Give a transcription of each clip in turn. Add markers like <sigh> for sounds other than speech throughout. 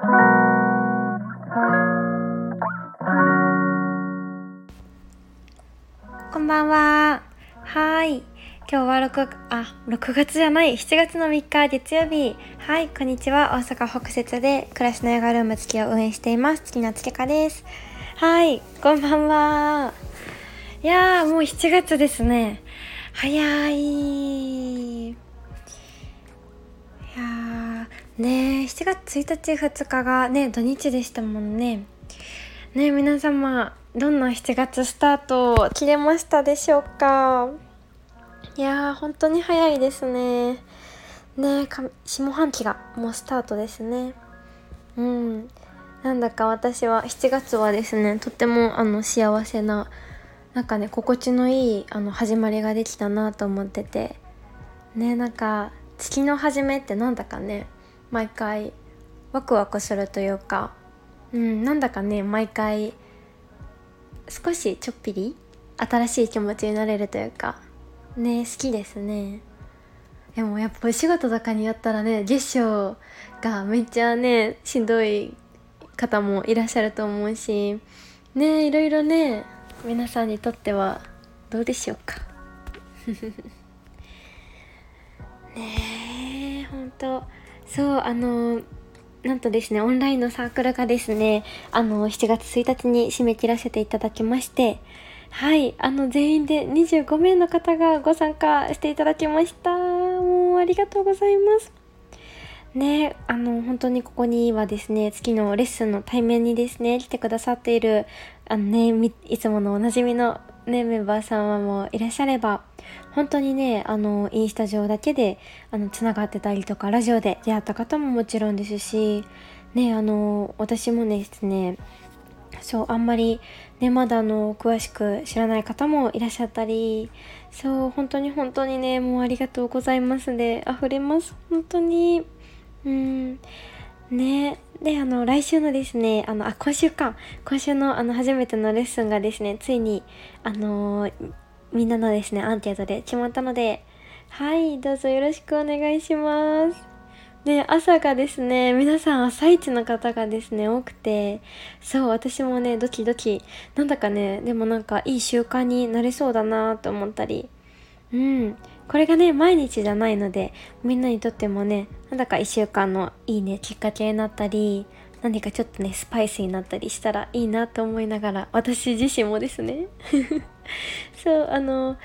こんばんは。はい。今日は6、あ、6月じゃない、7月の3日月曜日。はい、こんにちは。大阪北節で暮らしのヨガルーム月を運営しています。月の月香です。はい、こんばんは。いやー、もう7月ですね。早い。ね7月1日2日がね、土日でしたもんね。ね皆様、どんな7月スタート切れましたでしょうか？いやー、本当に早いですね。ね下半期がもうスタートですね。うん。なんだか私は7月はですねとってもあの幸せななんかね心地のいいあの始まりができたなと思っててねなんか月の初めってなんだかね毎回ワクワクするというかうんなんだかね毎回少しちょっぴり新しい気持ちになれるというかね好きですね。でもやっぱお仕事とかにやったらね月賞がめっちゃねしんどい方もいらっしゃると思うしねいろいろね皆さんにとってはどうでしょうか？<laughs> ねえほんと。そうあのなんとですねオンラインのサークルがですねあの7月1日に締め切らせていただきましてはいあの全員で25名の方がご参加していただきました。もうありがとうございます。ねあの本当にここにはですね月のレッスンの対面にですね来てくださっているあのねいつものおなじみのねメンバー様もいらっしゃれば本当にねあのインスタ上だけであのつながってたりとかラジオで出会った方ももちろんですしねあの私もですねそうあんまりねまだあの詳しく知らない方もいらっしゃったりそう本当に本当にねもうありがとうございますで溢れます。本当に。うん。ね。であの来週のですねあのあ今週か。今週のあの初めてのレッスンがですねついにあのー、みんなのですねアンケートで決まったのではいどうぞよろしくお願いします。で朝がですね皆さん朝一の方がですね多くてそう私もねドキドキ。なんだかねでもなんかいい習慣になれそうだなと思ったり。うん。これがね毎日じゃないのでみんなにとってもねなんだか1週間のいいねきっかけになったり何かちょっとねスパイスになったりしたらいいなと思いながら私自身もですね <laughs> そうあの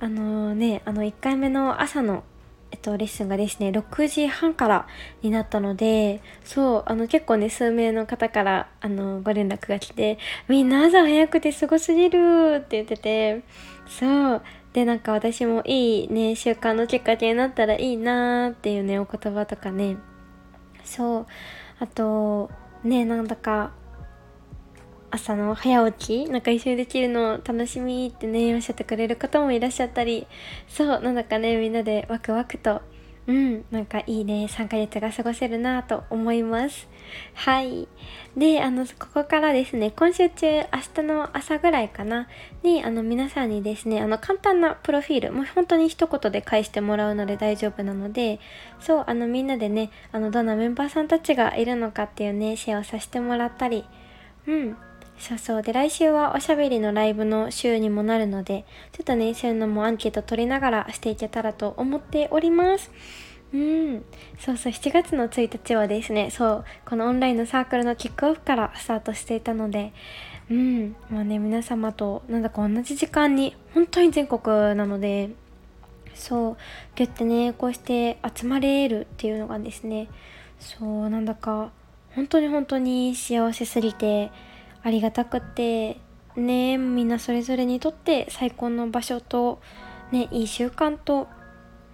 あのねあの1回目の朝のえっと、レッスンがですね6時半からになったのでそうあの結構ね数名の方からあのご連絡が来て「みんな朝早くてすごすぎる!」って言っててそうでなんか私もいいね習慣のきっかけになったらいいなーっていうねお言葉とかね。そう。あとねなんだか朝の早起きなんか一緒にできるの楽しみってねおっしゃってくれる方もいらっしゃったり。そうなんだかねみんなでワクワクとうんなんかいいね3ヶ月が過ごせるなと思います。はい。であのここからですね今週中明日の朝ぐらいかなにあの皆さんにですねあの簡単なプロフィールもう本当に一言で返してもらうので大丈夫なのでそうあのみんなでねあのどんなメンバーさんたちがいるのかっていうねシェアをさせてもらったりうん。そうそう。で来週はおしゃべりのライブの週にもなるのでちょっとねそういうのもアンケート取りながらしていけたらと思っております。うん。そうそう。7月の1日はですねそうこのオンラインのサークルのキックオフからスタートしていたのでうん。まあね皆様となんだか同じ時間に本当に全国なのでそうギュッてねこうして集まれるっていうのがですねそうなんだか本当に本当に幸せすぎてありがたくて。ねみんなそれぞれにとって最高の場所とねいい習慣と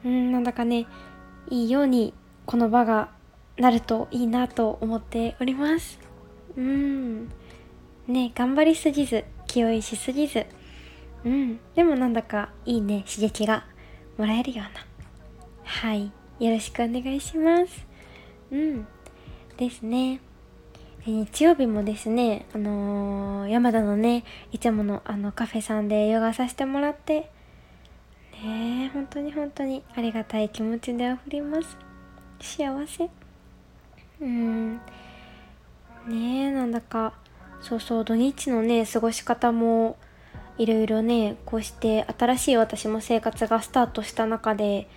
うんなんだかねいいようにこの場がなるといいなと思っております。うん。ね頑張りすぎず気負いしすぎず。うん。でもなんだかいいね刺激がもらえるような。はい。よろしくお願いします。うん。ですね。日曜日もですね、あのー、山田のね、いつものあのカフェさんでヨガさせてもらって、ね本当に本当にありがたい気持ちで溢れます。幸せ。うん。だかそうそう土日のね過ごし方もいろいろねこうして新しい私も生活がスタートした中で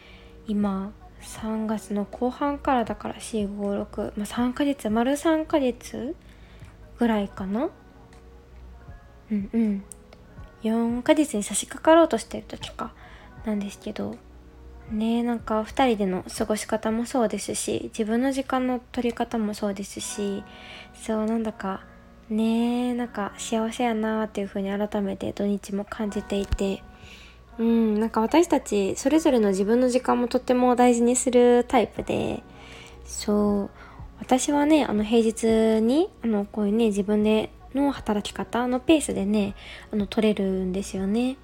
今3月の後半からだから456、まあ、3ヶ月丸3ヶ月ぐらいかな。うんうん。4ヶ月に差し掛かろうとしてる時かなんですけど。ねなんか2人での過ごし方もそうですし自分の時間の取り方もそうですしそうなんだかねなんか幸せやなっていう風に改めて土日も感じていて。うんなんか私たちそれぞれの自分の時間もとっても大事にするタイプでそう私はねあの平日にあのこういうね自分での働き方のペースでねあの取れるんですよね。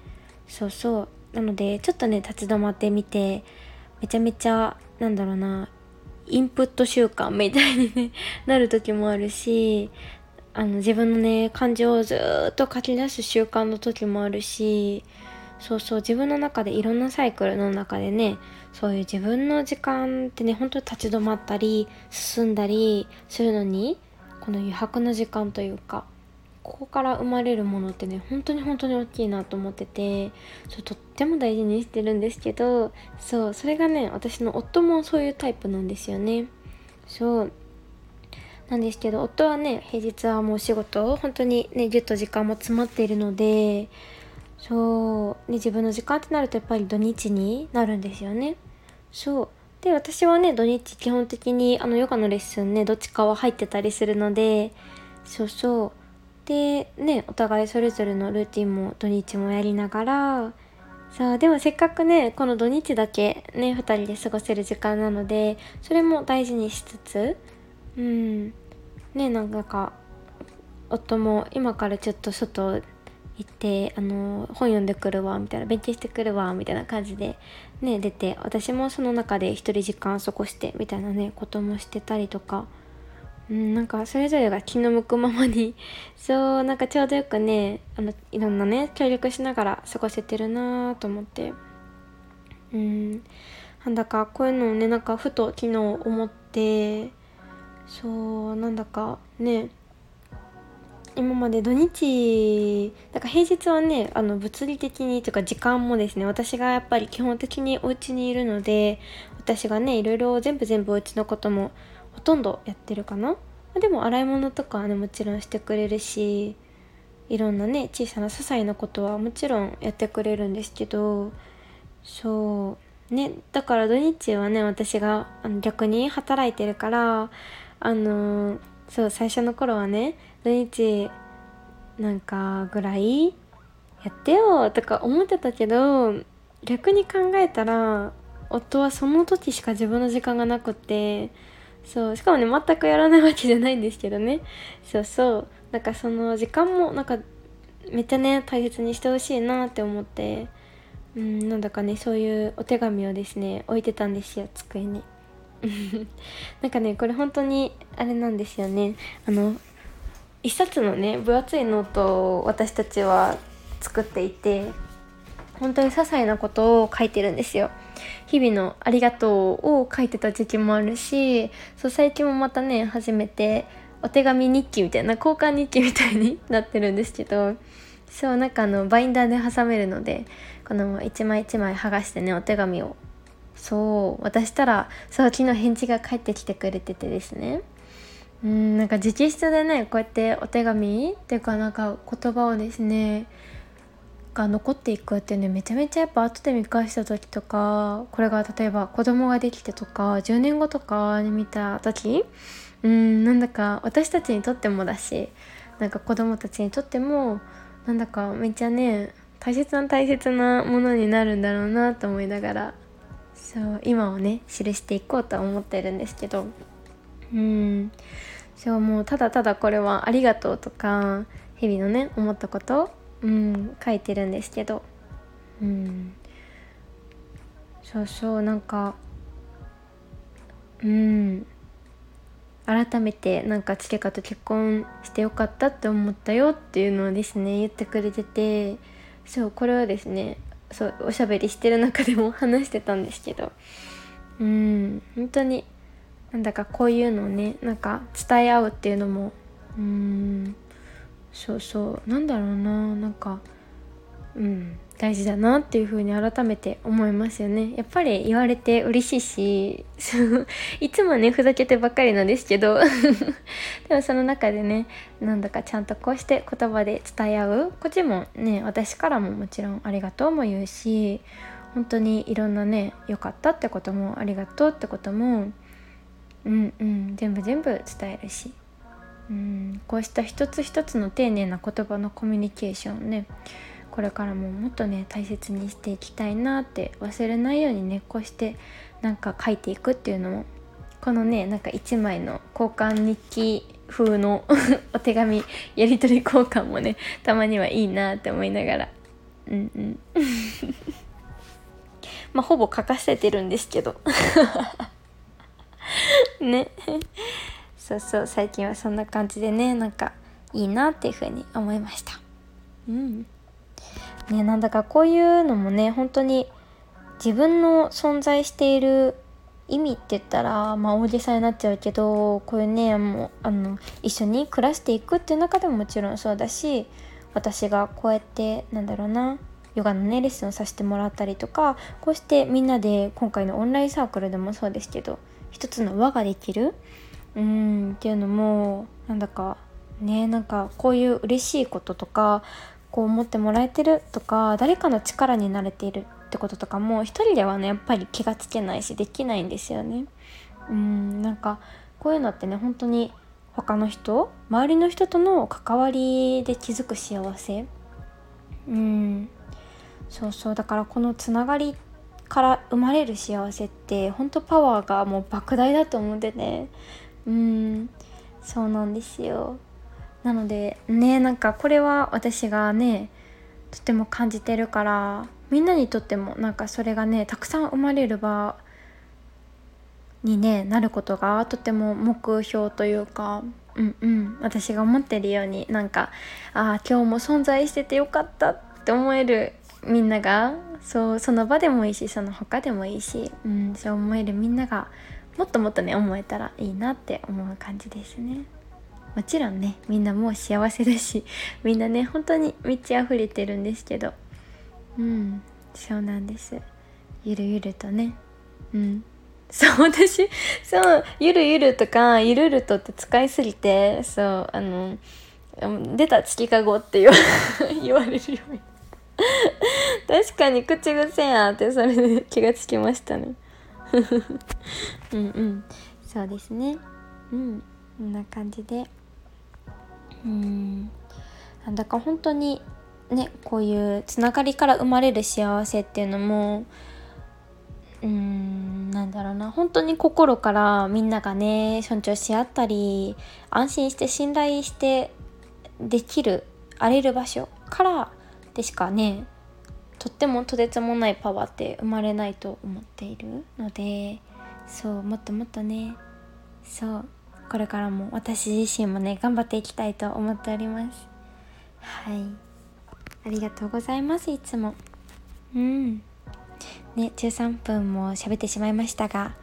そうそう。なのでちょっとね立ち止まってみてめちゃめちゃなんだろうなインプット習慣みたいに、ね、<laughs> なる時もあるしあの自分のね感情をずっと書き出す習慣の時もあるしそうそう自分の中でいろんなサイクルの中でねそういう自分の時間ってね本当に立ち止まったり進んだりするのにこの余白の時間というかここから生まれるものってね本当に本当に大きいなと思っててそうとっても大事にしてるんですけどそうそれがね私の夫もそういうタイプなんですよね。そうなんですけど夫はね平日はもう仕事を本当にねぎゅっと時間も詰まっているのでそう、ね、自分の時間ってなるとやっぱり土日になるんですよね。そう。で私はね土日基本的にあのヨガのレッスンねどっちかは入ってたりするのでそうそう。でねお互いそれぞれのルーティンも土日もやりながら。さあでもせっかくねこの土日だけね2人で過ごせる時間なのでそれも大事にしつつうん。ねなんか夫も今からちょっと外行ってあの本読んでくるわみたいな勉強してくるわみたいな感じでね出て私もその中で一人時間過ごしてみたいなねこともしてたりとかうん、なんかそれぞれが気の向くままに <laughs> そうなんかちょうどよくねあのいろんなね協力しながら過ごせてるなと思ってうんなんだかこういうのをねなんかふと昨日思ってそうなんだかね今まで土日だから平日はねあの物理的にというか時間もですね私がやっぱり基本的にお家にいるので私がねいろいろ全部全部お家のこともほとんどやってるかな。でも洗い物とかはねもちろんしてくれるしいろんなね小さな些細なことはもちろんやってくれるんですけどそう。ねだから土日はね私があの逆に働いてるからあのー、そう最初の頃はね土日なんかぐらいやってよとか思ってたけど逆に考えたら夫はその時しか自分の時間がなくってそうしかもね全くやらないわけじゃないんですけどね。そうそうなんかその時間もなんかめっちゃね大切にしてほしいなって思ってうんなんだかねそういうお手紙をですね置いてたんですよ机に。<laughs> なんかねこれ本当にあれなんですよね。あの一冊のね分厚いノートを私たちは作っていて本当に些細なことを書いてるんですよ。日々のありがとうを書いてた時期もあるしそう最近もまたね初めてお手紙日記みたいな交換日記みたいになってるんですけどそうなんかあのバインダーで挟めるのでこの一枚一枚剥がしてねお手紙をそう渡したらそう昨日返事が返ってきてくれててですね。うんなんか直筆でねこうやってお手紙っていうかなんか言葉をですねが残っていくっていうのめちゃめちゃやっぱ後で見返した時とかこれが例えば子供ができてとか10年後とかに見た時うんなんだか私たちにとってもだしなんか子供たちにとってもなんだかめっちゃね大切な大切なものになるんだろうなと思いながらそう今をね記していこうとは思ってるんですけど。うん。そうもうただただこれは「ありがとう」とか日々のね思ったことうん書いてるんですけど。うん。そうそうなんかうん。改めてなんかチケカと結婚してよかったって思ったよっていうのをですね言ってくれてて。そうこれはですねそうおしゃべりしてる中でも話してたんですけど。うん本当になんだかこういうのをねなんか伝え合うっていうのもうんそうそうなんだろうななんかうん。大事だなっていう風に改めて思いますよね。やっぱり言われて嬉しいし <laughs> いつもねふざけてばっかりなんですけど。<laughs> でもその中でねなんだかちゃんとこうして言葉で伝え合う。こっちもね私からももちろんありがとうも言うし本当にいろんなね良かったってこともありがとうってこともうんうん全部全部伝えるし。うんこうした一つ一つの丁寧な言葉のコミュニケーションね。これからももっとね大切にしていきたいなって忘れないようにねこしてなんか書いていくっていうのもこのねなんか1枚の交換日記風の <laughs> お手紙やり取り交換もねたまにはいいなって思いながら。うんうん。<laughs> まあほぼ書かせてるんですけど。<laughs> ね。そうそう最近はそんな感じでねなんかいいなっていうふうに思いました。うん。ねなんだかこういうのもね本当に自分の存在している意味って言ったら、まあ、大げさになっちゃうけどこういうねもうあの一緒に暮らしていくっていう中でももちろんそうだし私がこうやってなんだろうなヨガのねレッスンをさせてもらったりとかこうしてみんなで今回のオンラインサークルでもそうですけど一つの輪ができるうんっていうのもなんだかねなんかこういう嬉しいこととかこう思ってもらえてるとか誰かの力になれているってこととかも一人ではねやっぱり気がつけないしできないんですよね。うんなんかこういうのってね本当に他の人周りの人との関わりで気づく幸せ。うん。そうそう。だからこのつながりから生まれる幸せって本当パワーがもう莫大だと思ってね。うん。そうなんですよ。なのでねなんかこれは私がねとても感じてるからみんなにとってもなんかそれがねたくさん生まれる場に、ね、なることがとても目標というかうんうん私が思ってるようになんかああ今日も存在しててよかったって思えるみんながそうその場でもいいしその他でもいいし、うん、そう思えるみんながもっともっとね思えたらいいなって思う感じですね。もちろんねみんなもう幸せだし <laughs> みんなね本当に満ち溢れてるんですけど。うんそうなんです。ゆるゆるとね。うん。そう私そうゆるゆるとかゆるるとって使いすぎてそうあの出た月かごって言わ <laughs> 言われるように。<laughs> 確かに口癖やってそれで気がつきましたね。うんうん。そうですね。うん。こんな感じで。うん。なんだか本当にねこういうつながりから生まれる幸せっていうのもうん。なんだろうな。本当に心からみんながね尊重し合ったり安心して信頼してできる荒れる場所からでしかねとってもとてつもないパワーって生まれないと思っているのでそうもっともっとねそう。これからも私自身もね頑張っていきたいと思っております。はい。ありがとうございますいつも。うん。ね13分も喋ってしまいましたが。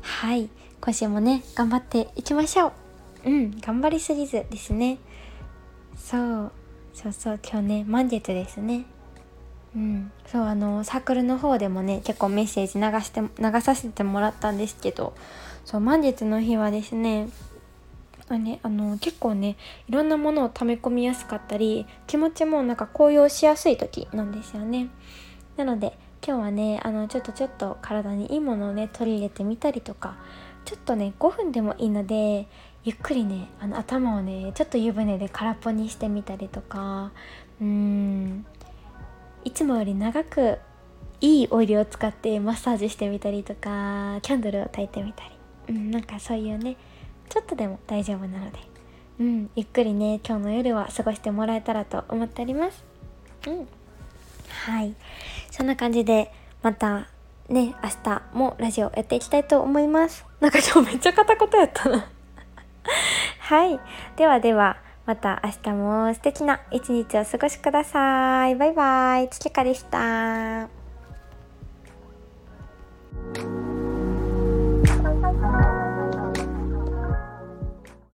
はい。今週もね頑張っていきましょう。うん。頑張りすぎずですね。そう。そうそう。今日ね満月ですね。うん。そうあのサークルの方でもね結構メッセージ流して流させてもらったんですけど。そう満月の日はですねあね、あの結構ねいろんなものを溜め込みやすかったり気持ちもなんか高揚しやすい時なんですよね。なので今日はねあのちょっとちょっと体にいいものをね取り入れてみたりとかちょっとね5分でもいいのでゆっくりねあの頭をねちょっと湯船で空っぽにしてみたりとかうーんいつもより長くいいオイルを使ってマッサージしてみたりとかキャンドルを焚いてみたり、うん、なんかそういうねちょっとでも大丈夫なので、うん、ゆっくりね今日の夜は過ごしてもらえたらと思っております。うん。はい。そんな感じでまたね明日もラジオやっていきたいと思います。なんか今日めっちゃ片言やったな。<laughs> はい。ではではまた明日も素敵な一日をお過ごしください。バイバイ。つきかでした。